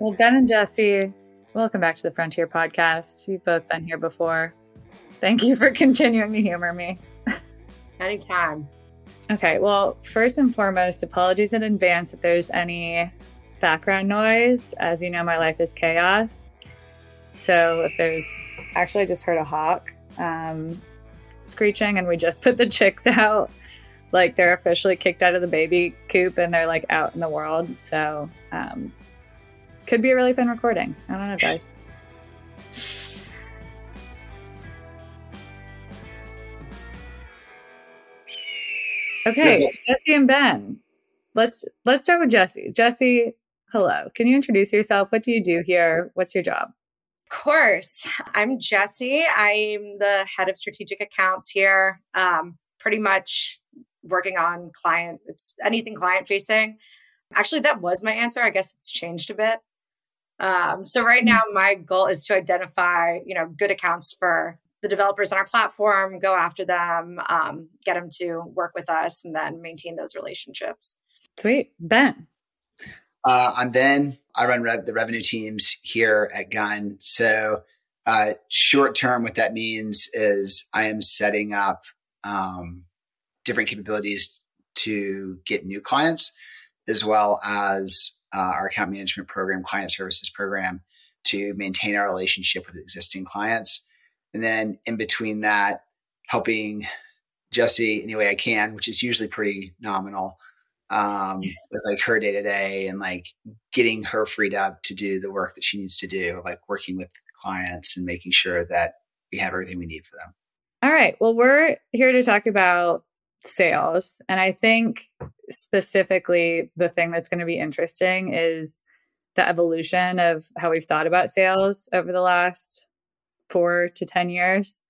Well, Ben and Jesse, welcome back to the Frontier Podcast. You've both been here before. Thank you for continuing to humor me. Anytime. Okay, well, first and foremost, apologies in advance if there's any background noise. As you know, my life is chaos. So if there's actually, I just heard a hawk um, screeching, and we just put the chicks out. Like they're officially kicked out of the baby coop and they're like out in the world. So um, could be a really fun recording. I don't know, guys. Okay, Jesse and Ben. Let's let's start with Jesse. Jesse, hello. Can you introduce yourself? What do you do here? What's your job? Of course. I'm Jesse. I'm the head of strategic accounts here. Um, pretty much working on client, it's anything client facing. Actually, that was my answer. I guess it's changed a bit. Um, so right now, my goal is to identify, you know, good accounts for the developers on our platform, go after them, um, get them to work with us, and then maintain those relationships. Sweet, Ben. Uh, I'm Ben. I run rev- the revenue teams here at Gun. So, uh, short term, what that means is I am setting up um, different capabilities to get new clients, as well as uh, our account management program, client services program, to maintain our relationship with existing clients. And then in between that, helping Jesse any way I can, which is usually pretty nominal, um, with like her day to day and like getting her freed up to do the work that she needs to do, like working with clients and making sure that we have everything we need for them. All right. Well, we're here to talk about sales. And I think specifically the thing that's going to be interesting is the evolution of how we've thought about sales over the last four to 10 years.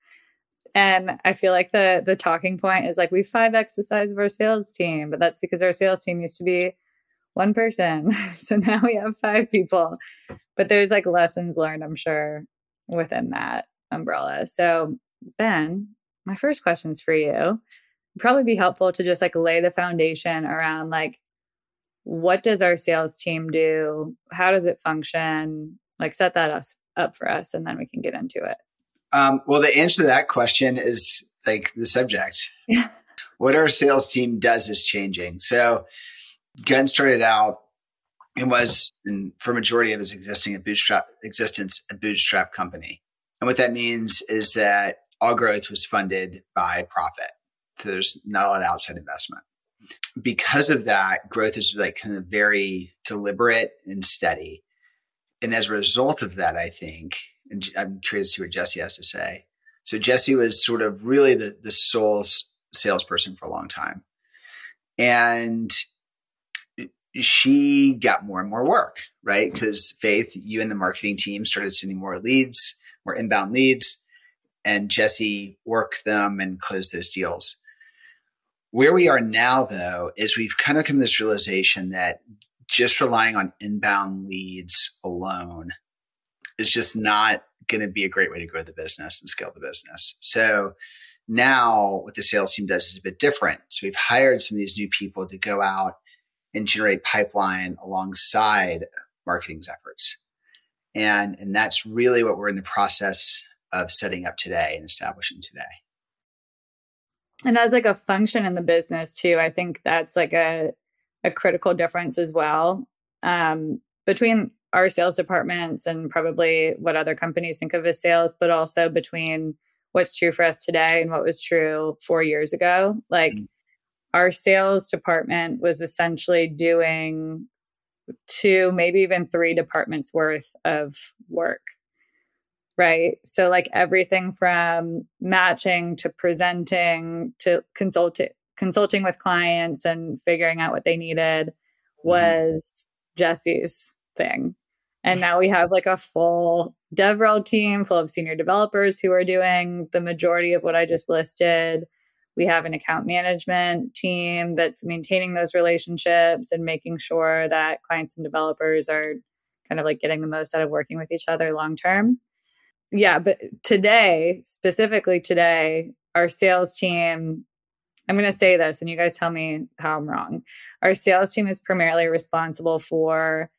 And I feel like the the talking point is like we 5x the size of our sales team, but that's because our sales team used to be one person. so now we have five people. But there's like lessons learned, I'm sure, within that umbrella. So, Ben, my first question is for you probably be helpful to just like lay the foundation around like what does our sales team do? How does it function? Like set that us up for us and then we can get into it. Um, well the answer to that question is like the subject. What our sales team does is changing. So gun started out and was in, for majority of its existing a bootstrap existence a bootstrap company. And what that means is that all growth was funded by profit there's not a lot of outside investment. Because of that, growth is like kind of very deliberate and steady. And as a result of that, I think, and I'm curious to see what Jesse has to say. So Jesse was sort of really the, the sole salesperson for a long time. And she got more and more work, right? Because Faith, you and the marketing team started sending more leads, more inbound leads, and Jesse worked them and closed those deals. Where we are now, though, is we've kind of come to this realization that just relying on inbound leads alone is just not going to be a great way to grow the business and scale the business. So now what the sales team does is a bit different. So we've hired some of these new people to go out and generate pipeline alongside marketing's efforts. And, and that's really what we're in the process of setting up today and establishing today and as like a function in the business too i think that's like a a critical difference as well. Um, between our sales departments and probably what other companies think of as sales but also between what's true for us today and what was true four years ago. Like mm-hmm. our sales department was essentially doing two maybe even three departments worth of work right? So, like everything from matching to presenting to consulting, consulting with clients and figuring out what they needed mm-hmm. was mm-hmm. Jesse's thing. And now we have like a full DevRel team full of senior developers who are doing the majority of what I just listed. We have an account management team that's maintaining those relationships and making sure that clients and developers are kind of like getting the most out of working with each other long term yeah, but today, specifically today, our sales team, I'm going to say this and you guys tell me how I'm wrong. Our sales team is primarily responsible for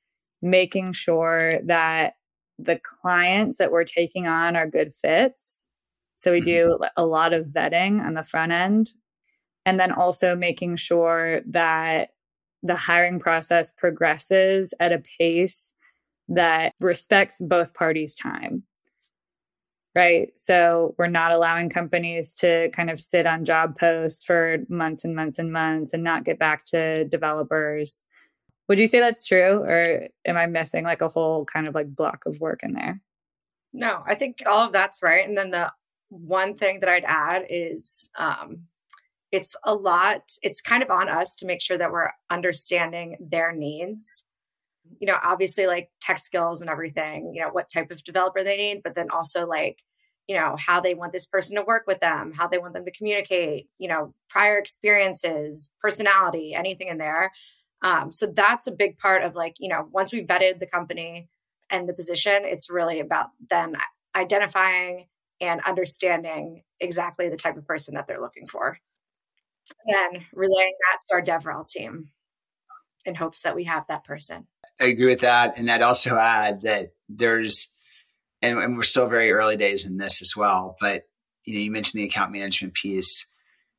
making sure that the clients that we're taking on are good fits. So we do mm-hmm. a lot of vetting on the front end. And then also making sure that the hiring process progresses at a pace that respects both parties' time. Right. So we're not allowing companies to kind of sit on job posts for months and months and months and not get back to developers. Would you say that's true? Or am I missing like a whole kind of like block of work in there? No, I think all of that's right. And then the one thing that I'd add is um, it's a lot, it's kind of on us to make sure that we're understanding their needs you know, obviously like tech skills and everything, you know, what type of developer they need, but then also like, you know, how they want this person to work with them, how they want them to communicate, you know, prior experiences, personality, anything in there. Um, so that's a big part of like, you know, once we vetted the company and the position, it's really about then identifying and understanding exactly the type of person that they're looking for. And relaying that to our DevRel team in hopes that we have that person. I agree with that. And I'd also add that there's, and, and we're still very early days in this as well, but you know, you mentioned the account management piece,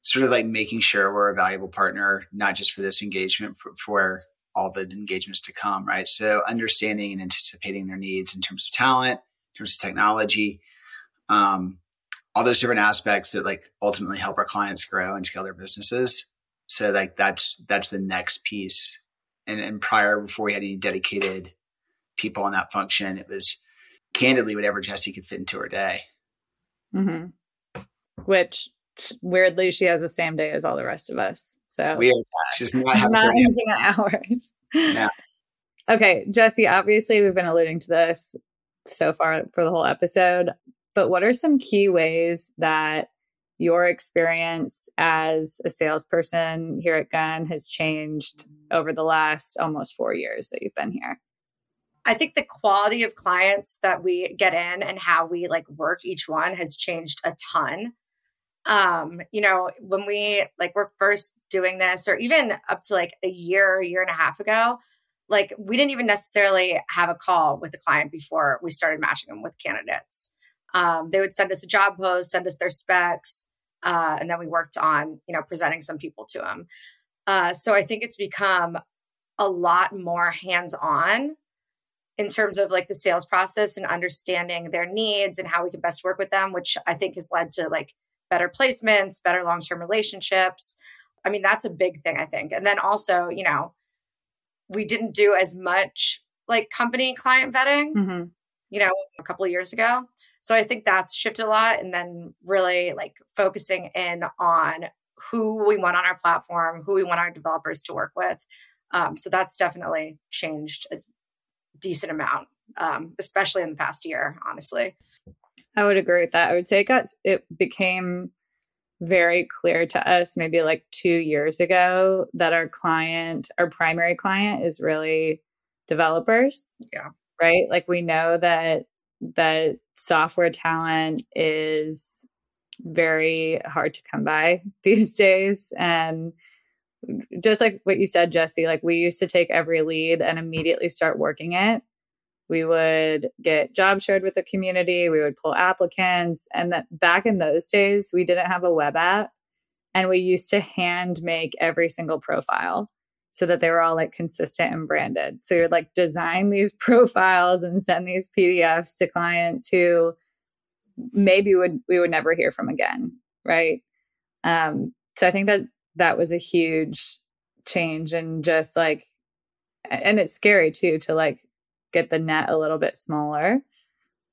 sort of like making sure we're a valuable partner, not just for this engagement, for, for all the engagements to come, right? So understanding and anticipating their needs in terms of talent, in terms of technology, um, all those different aspects that like ultimately help our clients grow and scale their businesses. So like that's that's the next piece and, and prior before we had any dedicated people on that function, it was candidly whatever Jesse could fit into her day. Mm-hmm. Which weirdly, she has the same day as all the rest of us. So weird. She's not having not hours. Yeah. okay, Jesse. Obviously, we've been alluding to this so far for the whole episode, but what are some key ways that your experience as a salesperson here at Gun has changed over the last almost four years that you've been here? I think the quality of clients that we get in and how we like work each one has changed a ton. Um, you know, when we like we're first doing this, or even up to like a year, year and a half ago, like we didn't even necessarily have a call with a client before we started matching them with candidates. Um, they would send us a job post, send us their specs, uh, and then we worked on you know presenting some people to them. Uh, so I think it's become a lot more hands on in terms of like the sales process and understanding their needs and how we can best work with them, which I think has led to like better placements, better long term relationships. I mean, that's a big thing, I think. And then also, you know, we didn't do as much like company client vetting, mm-hmm. you know, a couple of years ago. So I think that's shifted a lot. And then really like focusing in on who we want on our platform, who we want our developers to work with. Um, so that's definitely changed a decent amount, um, especially in the past year, honestly. I would agree with that. I would say it got it became very clear to us maybe like two years ago that our client, our primary client is really developers. Yeah. Right. Like we know that that software talent is very hard to come by these days. And just like what you said, Jesse, like we used to take every lead and immediately start working it. We would get job shared with the community, we would pull applicants. And that back in those days, we didn't have a web app and we used to hand make every single profile so that they were all like consistent and branded. So you'd like design these profiles and send these PDFs to clients who maybe would we would never hear from again, right? Um, so I think that that was a huge change and just like and it's scary too to like get the net a little bit smaller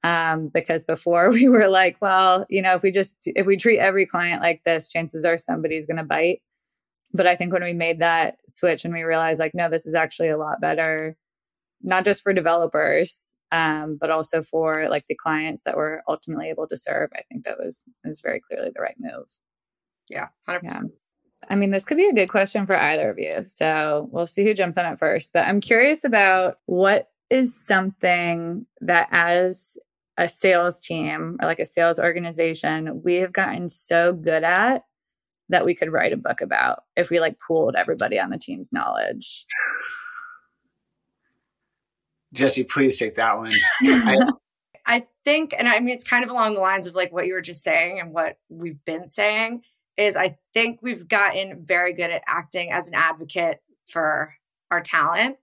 um, because before we were like well you know if we just if we treat every client like this chances are somebody's going to bite but I think when we made that switch and we realized like, no, this is actually a lot better, not just for developers, um, but also for like the clients that we're ultimately able to serve. I think that was was very clearly the right move. Yeah, hundred yeah. percent. I mean, this could be a good question for either of you. So we'll see who jumps on it first. But I'm curious about what is something that as a sales team or like a sales organization, we have gotten so good at that we could write a book about if we like pooled everybody on the team's knowledge? Jesse, please take that one. I, I think, and I mean, it's kind of along the lines of like what you were just saying and what we've been saying is I think we've gotten very good at acting as an advocate for our talent,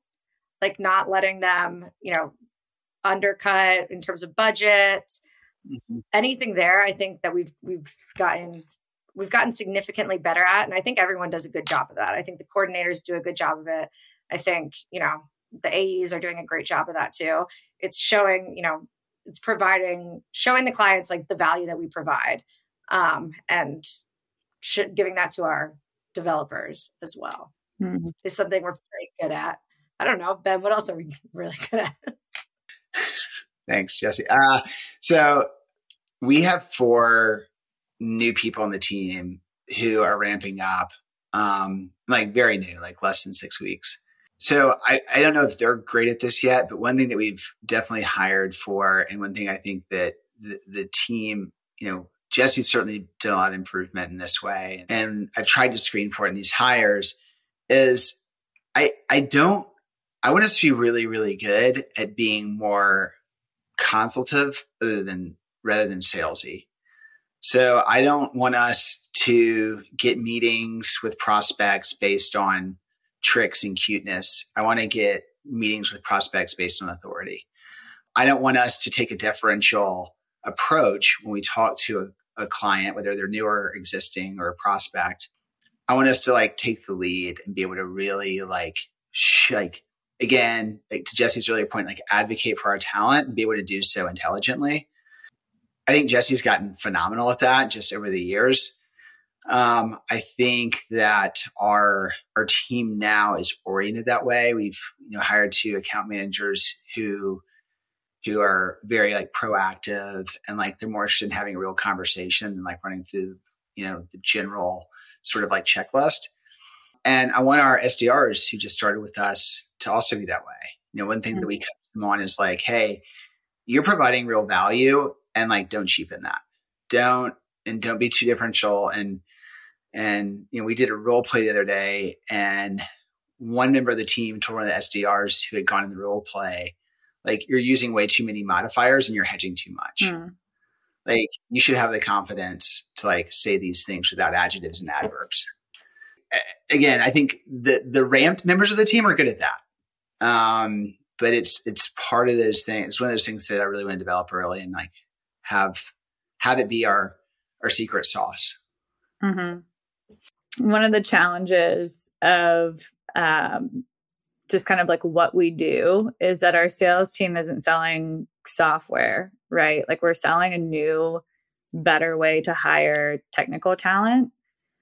like not letting them, you know, undercut in terms of budget, mm-hmm. anything there. I think that we've we've gotten we've gotten significantly better at, and I think everyone does a good job of that. I think the coordinators do a good job of it. I think you know the AEs are doing a great job of that too. It's showing, you know, it's providing showing the clients like the value that we provide, um, and should, giving that to our developers as well mm-hmm. is something we're very good at. I don't know, Ben. What else are we really good at? Thanks, Jesse. Uh, so we have four new people on the team who are ramping up, um, like very new, like less than six weeks. So I, I don't know if they're great at this yet, but one thing that we've definitely hired for, and one thing I think that the, the team, you know, Jesse's certainly done a lot of improvement in this way. And I've tried to screen for it in these hires is I I don't I want us to be really, really good at being more consultative rather than rather than salesy. So I don't want us to get meetings with prospects based on tricks and cuteness. I want to get meetings with prospects based on authority. I don't want us to take a deferential approach when we talk to a, a client, whether they're new or existing or a prospect. I want us to like take the lead and be able to really like sh- like again, like to Jesse's earlier point, like advocate for our talent and be able to do so intelligently. I think Jesse's gotten phenomenal at that just over the years. Um, I think that our our team now is oriented that way. We've you know hired two account managers who who are very like proactive and like they're more interested in having a real conversation than like running through you know the general sort of like checklist. And I want our SDRs who just started with us to also be that way. You know, one thing mm-hmm. that we coach them on is like, hey, you're providing real value and like don't cheapen that. Don't and don't be too differential. And and you know, we did a role play the other day and one member of the team told one of the SDRs who had gone in the role play, like you're using way too many modifiers and you're hedging too much. Mm. Like you should have the confidence to like say these things without adjectives and adverbs again, I think the the ramped members of the team are good at that. Um, but it's it's part of those things. It's one of those things that I really want to develop early and like have have it be our our secret sauce. Mm-hmm. One of the challenges of um, just kind of like what we do is that our sales team isn't selling software, right? Like we're selling a new, better way to hire technical talent.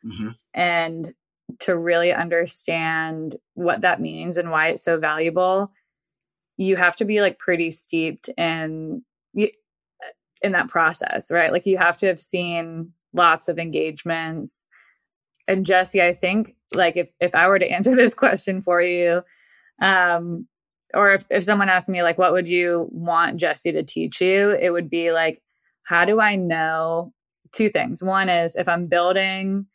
Mm-hmm. And to really understand what that means and why it's so valuable, you have to be like pretty steeped in in that process, right? Like you have to have seen lots of engagements. And Jesse, I think like if if I were to answer this question for you, um, or if, if someone asked me like what would you want Jesse to teach you, it would be like, how do I know two things? One is if I'm building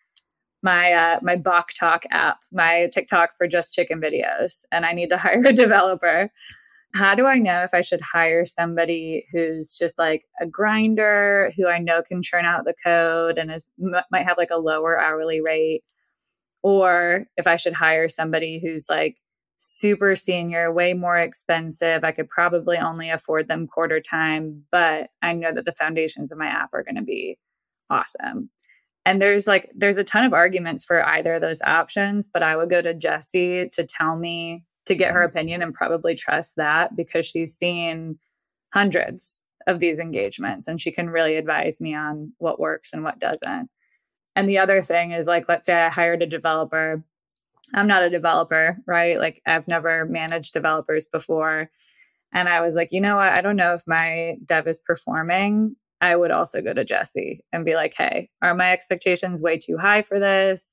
my uh, my Bok Talk app, my TikTok for just chicken videos, and I need to hire a developer. How do I know if I should hire somebody who's just like a grinder, who I know can churn out the code and is might have like a lower hourly rate, or if I should hire somebody who's like super senior, way more expensive. I could probably only afford them quarter time, but I know that the foundations of my app are going to be awesome and there's like there's a ton of arguments for either of those options but i would go to jesse to tell me to get her mm-hmm. opinion and probably trust that because she's seen hundreds of these engagements and she can really advise me on what works and what doesn't. And the other thing is like let's say i hired a developer. I'm not a developer right? Like i've never managed developers before. And i was like you know what? I don't know if my dev is performing. I would also go to Jesse and be like, hey, are my expectations way too high for this?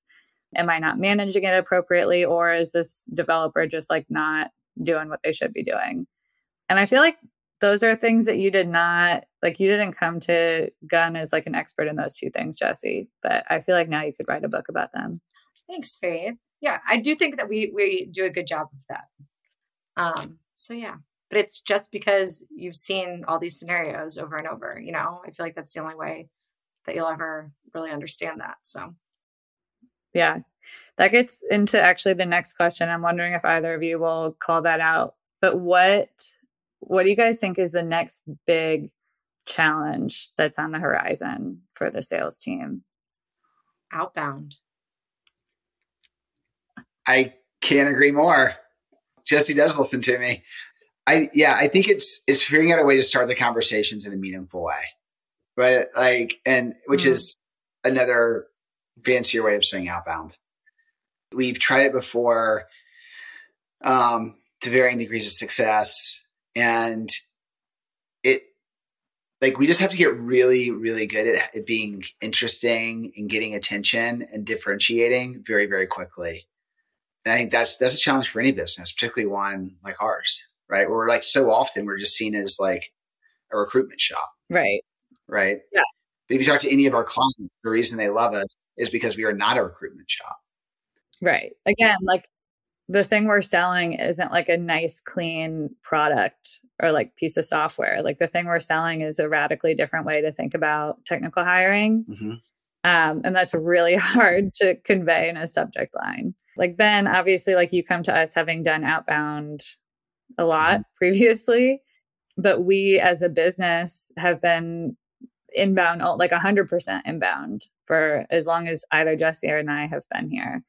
Am I not managing it appropriately? Or is this developer just like not doing what they should be doing? And I feel like those are things that you did not like you didn't come to gun as like an expert in those two things jesse but i feel like now you could write a book about them thanks faith yeah i do think that we we do a good job of that um so yeah but it's just because you've seen all these scenarios over and over. You know, I feel like that's the only way that you'll ever really understand that. So, yeah, that gets into actually the next question. I'm wondering if either of you will call that out. But what what do you guys think is the next big challenge that's on the horizon for the sales team? Outbound. I can't agree more. Jesse does listen to me. I yeah, I think it's it's figuring out a way to start the conversations in a meaningful way. But like and which mm-hmm. is another fancier way of saying outbound. We've tried it before um, to varying degrees of success. And it, like, we just have to get really, really good at it being interesting and getting attention and differentiating very, very quickly. And I think that's that's a challenge for any business, particularly one like ours, right? Where we're like so often we're just seen as like a recruitment shop. Right. Right. Yeah. But if you talk to any of our clients, the reason they love us is because we are not a recruitment shop. Right. Again, like the thing we're selling isn't like a nice, clean product or like piece of software. Like the thing we're selling is a radically different way to think about technical hiring. Mm-hmm. Um, and that's really hard to convey in a subject line. Like Ben, obviously, like you come to us having done outbound a lot mm-hmm. previously, but we as a business have been inbound, like 100% inbound for as long as either Jesse or and I have been here.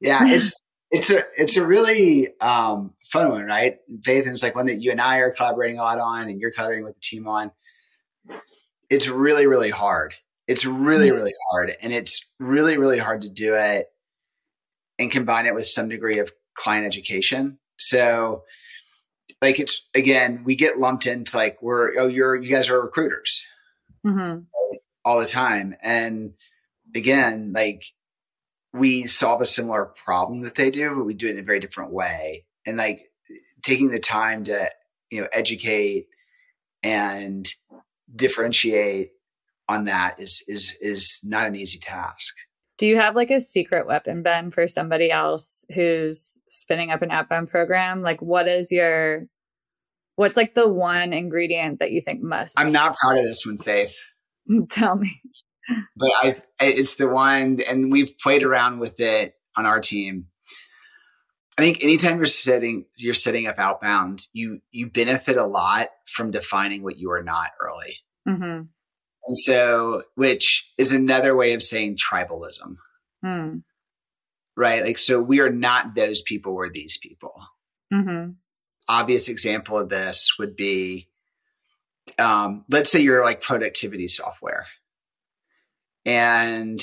Yeah, it's it's a it's a really um, fun one, right? Faith is like one that you and I are collaborating a lot on, and you're collaborating with the team on. It's really really hard. It's really mm-hmm. really hard, and it's really really hard to do it and combine it with some degree of client education. So, like it's again, we get lumped into like we're oh you're you guys are recruiters mm-hmm. all the time, and again like we solve a similar problem that they do, but we do it in a very different way. And like taking the time to, you know, educate and differentiate on that is is is not an easy task. Do you have like a secret weapon, Ben, for somebody else who's spinning up an outbound program? Like what is your what's like the one ingredient that you think must I'm not proud of this one, Faith. Tell me but I it's the one, and we've played around with it on our team. I think anytime you're setting you're setting up outbound, you you benefit a lot from defining what you are not early. Mm-hmm. And so, which is another way of saying tribalism. Mm. Right? Like, so we are not those people, we're these people. Mm-hmm. Obvious example of this would be um, let's say you're like productivity software and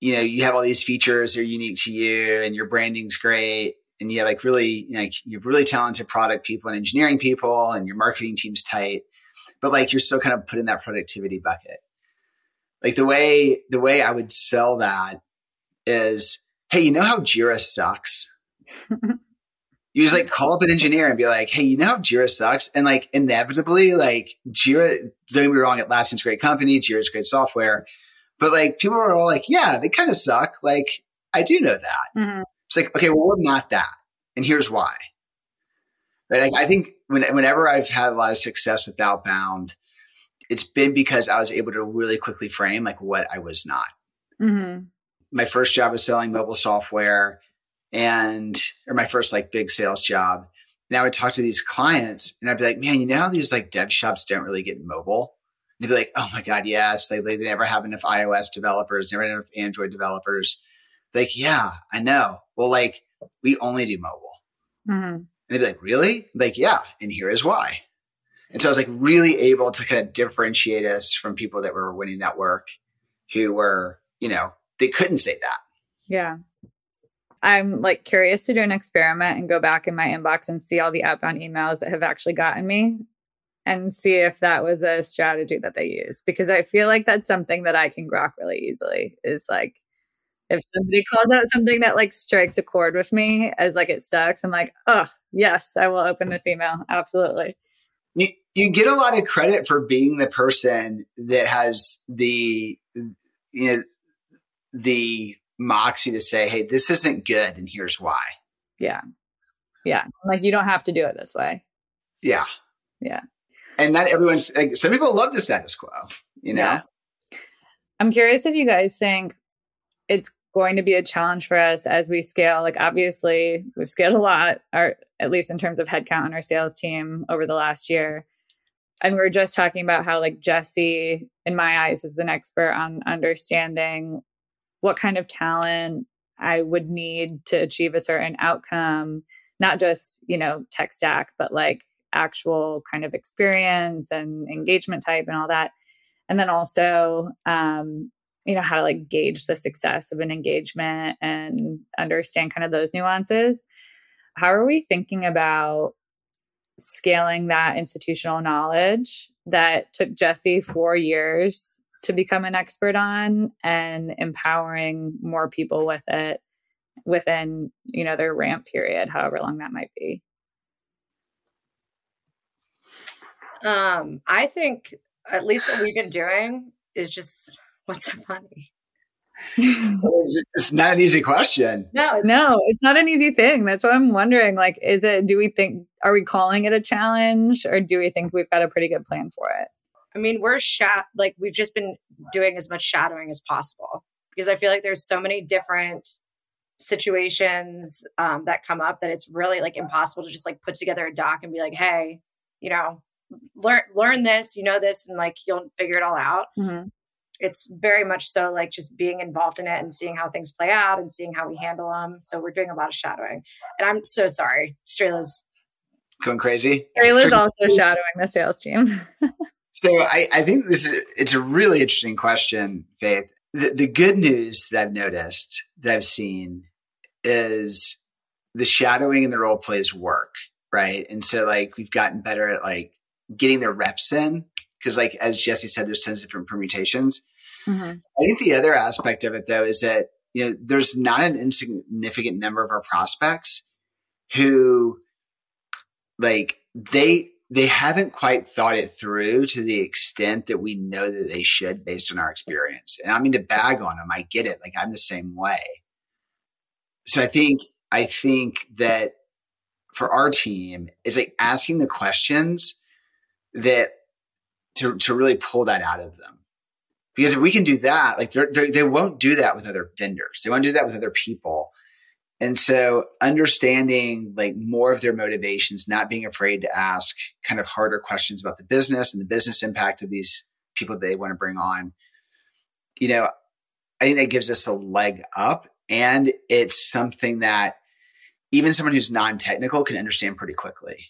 you know you have all these features that are unique to you and your branding's great and you have like really like you have really talented product people and engineering people and your marketing team's tight but like you're still kind of put in that productivity bucket. Like the way the way i would sell that is hey you know how jira sucks? You just like call up an engineer and be like hey you know how jira sucks? And like inevitably like jira don't get me wrong Atlassian's a great company jira's great software but like people are all like, yeah, they kind of suck. Like I do know that. Mm-hmm. It's like, okay, well, we're not that. And here's why. Right? Like, I think when, whenever I've had a lot of success with outbound, it's been because I was able to really quickly frame like what I was not. Mm-hmm. My first job was selling mobile software and, or my first like big sales job. And I would talk to these clients and I'd be like, man, you know how these like dev shops don't really get mobile? They'd be like, oh my God, yes. They, they never have enough iOS developers, never enough Android developers. Like, yeah, I know. Well, like, we only do mobile. Mm-hmm. And they'd be like, really? Like, yeah. And here is why. And so I was like really able to kind of differentiate us from people that were winning that work who were, you know, they couldn't say that. Yeah. I'm like curious to do an experiment and go back in my inbox and see all the outbound emails that have actually gotten me and see if that was a strategy that they use because I feel like that's something that I can grok really easily is like if somebody calls out something that like strikes a chord with me as like it sucks, I'm like, oh yes, I will open this email. Absolutely. You, you get a lot of credit for being the person that has the you know the moxie to say, hey, this isn't good and here's why. Yeah. Yeah. Like you don't have to do it this way. Yeah Yeah. And not everyone's like some people love the status quo, you know. Yeah. I'm curious if you guys think it's going to be a challenge for us as we scale. Like obviously we've scaled a lot, or at least in terms of headcount on our sales team over the last year. And we are just talking about how like Jesse, in my eyes, is an expert on understanding what kind of talent I would need to achieve a certain outcome, not just, you know, tech stack, but like actual kind of experience and engagement type and all that. And then also, um, you know, how to like gauge the success of an engagement and understand kind of those nuances. How are we thinking about scaling that institutional knowledge that took Jesse four years to become an expert on and empowering more people with it within, you know, their ramp period, however long that might be? Um, I think at least what we've been doing is just what's so funny. it's not an easy question. No, it's, no, it's not an easy thing. That's what I'm wondering. Like, is it? Do we think? Are we calling it a challenge, or do we think we've got a pretty good plan for it? I mean, we're shat. Like, we've just been doing as much shadowing as possible because I feel like there's so many different situations um, that come up that it's really like impossible to just like put together a doc and be like, hey, you know, learn learn this, you know this, and like you'll figure it all out. Mm-hmm. It's very much so like just being involved in it and seeing how things play out and seeing how we handle them. So we're doing a lot of shadowing. And I'm so sorry, Strela's going crazy. Strela's also shadowing the sales team. so I, I think this is it's a really interesting question, Faith. The, the good news that I've noticed that I've seen is the shadowing and the role plays work, right? And so like we've gotten better at like getting their reps in because like as Jesse said, there's tons of different permutations. Mm-hmm. I think the other aspect of it though is that you know there's not an insignificant number of our prospects who like they they haven't quite thought it through to the extent that we know that they should based on our experience. And I mean to bag on them, I get it. Like I'm the same way. So I think I think that for our team is like asking the questions that to to really pull that out of them. Because if we can do that, like they're, they're, they will not do that with other vendors. They won't do that with other people. And so understanding like more of their motivations, not being afraid to ask kind of harder questions about the business and the business impact of these people they want to bring on, you know, I think that gives us a leg up. And it's something that even someone who's non-technical can understand pretty quickly,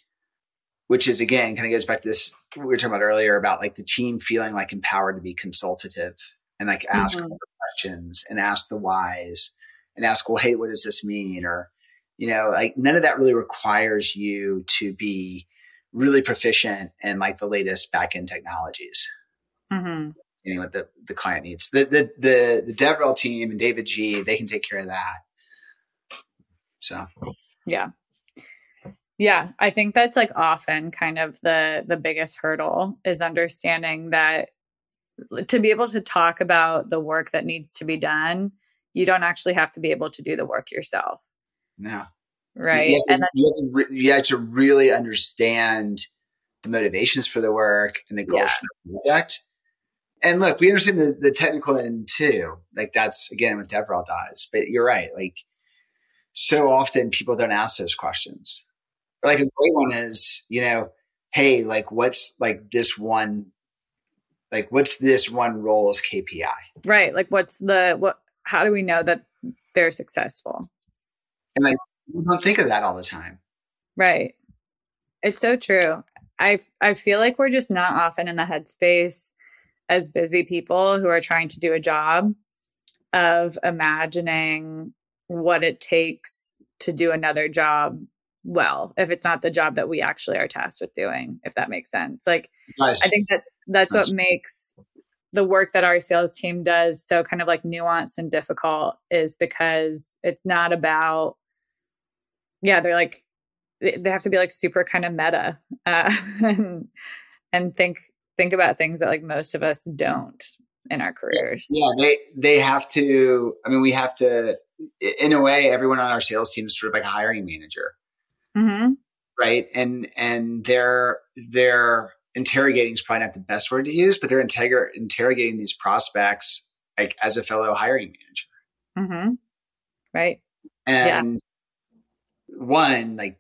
which is again, kind of goes back to this we were talking about earlier about like the team feeling like empowered to be consultative and like ask mm-hmm. questions and ask the whys and ask, well, hey, what does this mean? Or, you know, like none of that really requires you to be really proficient in like the latest backend technologies. Mm-hmm. You know, what the, the client needs. The, the, the, the DevRel team and David G, they can take care of that. So, yeah. Yeah, I think that's like often kind of the the biggest hurdle is understanding that to be able to talk about the work that needs to be done, you don't actually have to be able to do the work yourself. No. Right. You have, to, and you, have to re- you have to really understand the motivations for the work and the goals yeah. for the project. And look, we understand the, the technical end too. Like that's again what DevRel does. But you're right. Like so often people don't ask those questions. Like a great one is, you know, hey, like what's like this one like what's this one role's KPI? Right. Like what's the what how do we know that they're successful? And like, we don't think of that all the time. Right. It's so true. I I feel like we're just not often in the headspace as busy people who are trying to do a job of imagining what it takes to do another job well if it's not the job that we actually are tasked with doing if that makes sense like nice. i think that's that's nice. what makes the work that our sales team does so kind of like nuanced and difficult is because it's not about yeah they're like they have to be like super kind of meta uh, and and think think about things that like most of us don't in our careers yeah they they have to i mean we have to in a way everyone on our sales team is sort of like a hiring manager mm-hmm. right? And and they're they're interrogating is probably not the best word to use, but they're interrog- interrogating these prospects like as a fellow hiring manager. Mm-hmm. Right. And yeah. one, like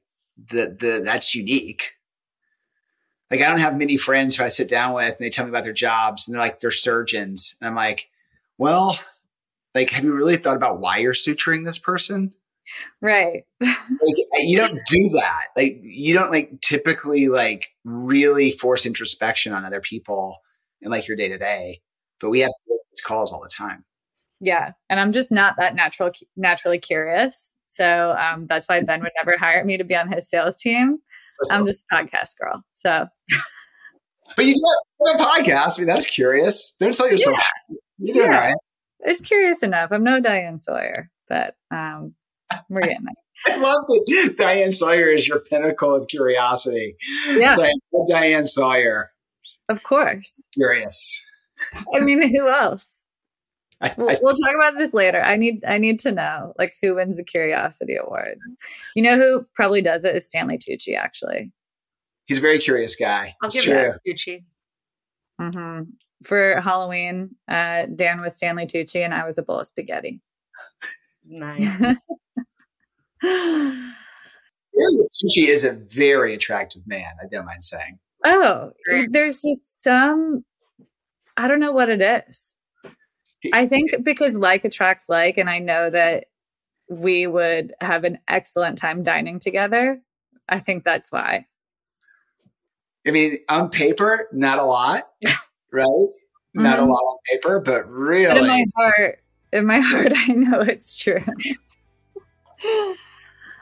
the the that's unique. Like I don't have many friends who I sit down with and they tell me about their jobs and they're like they're surgeons. And I'm like, well, like, have you really thought about why you're suturing this person? Right. like, you don't do that. Like you don't like typically like really force introspection on other people in like your day to day. But we have these calls all the time. Yeah, and I'm just not that natural naturally curious. So um, that's why Ben would never hire me to be on his sales team. I'm just a podcast girl. So, but you do have a podcast. I mean, that's curious. Don't tell yourself yeah. you're doing yeah. right. It's curious enough. I'm no Diane Sawyer, but um, we're getting there. I love that Diane Sawyer is your pinnacle of curiosity. Yeah. So Diane Sawyer. Of course. Curious. I mean, who else? I, I, we'll, we'll, talk about this later. I need I need to know like who wins the Curiosity Awards. You know who probably does it is Stanley Tucci. Actually, he's a very curious guy. I'll it's give true. it to Tucci. Mm-hmm. For Halloween, uh, Dan was Stanley Tucci, and I was a bowl of spaghetti. nice. Tucci is a very attractive man. I don't mind saying. Oh, there's just some. I don't know what it is. I think because like attracts like, and I know that we would have an excellent time dining together. I think that's why. I mean, on paper, not a lot, right? Mm-hmm. Not a mm-hmm. lot on paper, but really, but in my heart, in my heart, I know it's true.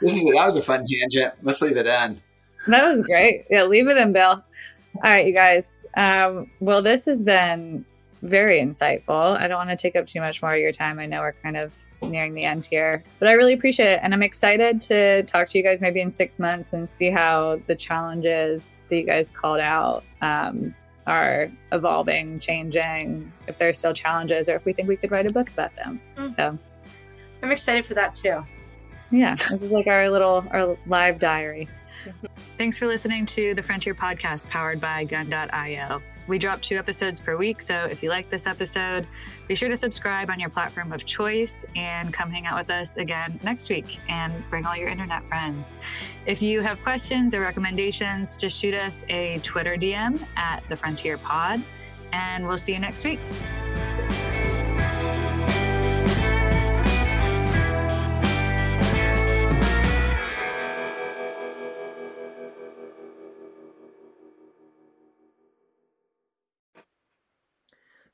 this is that was a fun tangent. Let's leave it in. That was great. Yeah, leave it in, Bill. All right, you guys. Um, well, this has been very insightful. I don't want to take up too much more of your time. I know we're kind of nearing the end here, but I really appreciate it. And I'm excited to talk to you guys maybe in six months and see how the challenges that you guys called out um, are evolving, changing, if there's still challenges, or if we think we could write a book about them. Mm. So I'm excited for that too. Yeah, this is like our little our live diary. Thanks for listening to the Frontier Podcast powered by Gun.io. We drop two episodes per week, so if you like this episode, be sure to subscribe on your platform of choice and come hang out with us again next week and bring all your internet friends. If you have questions or recommendations, just shoot us a Twitter DM at the Frontier Pod, and we'll see you next week.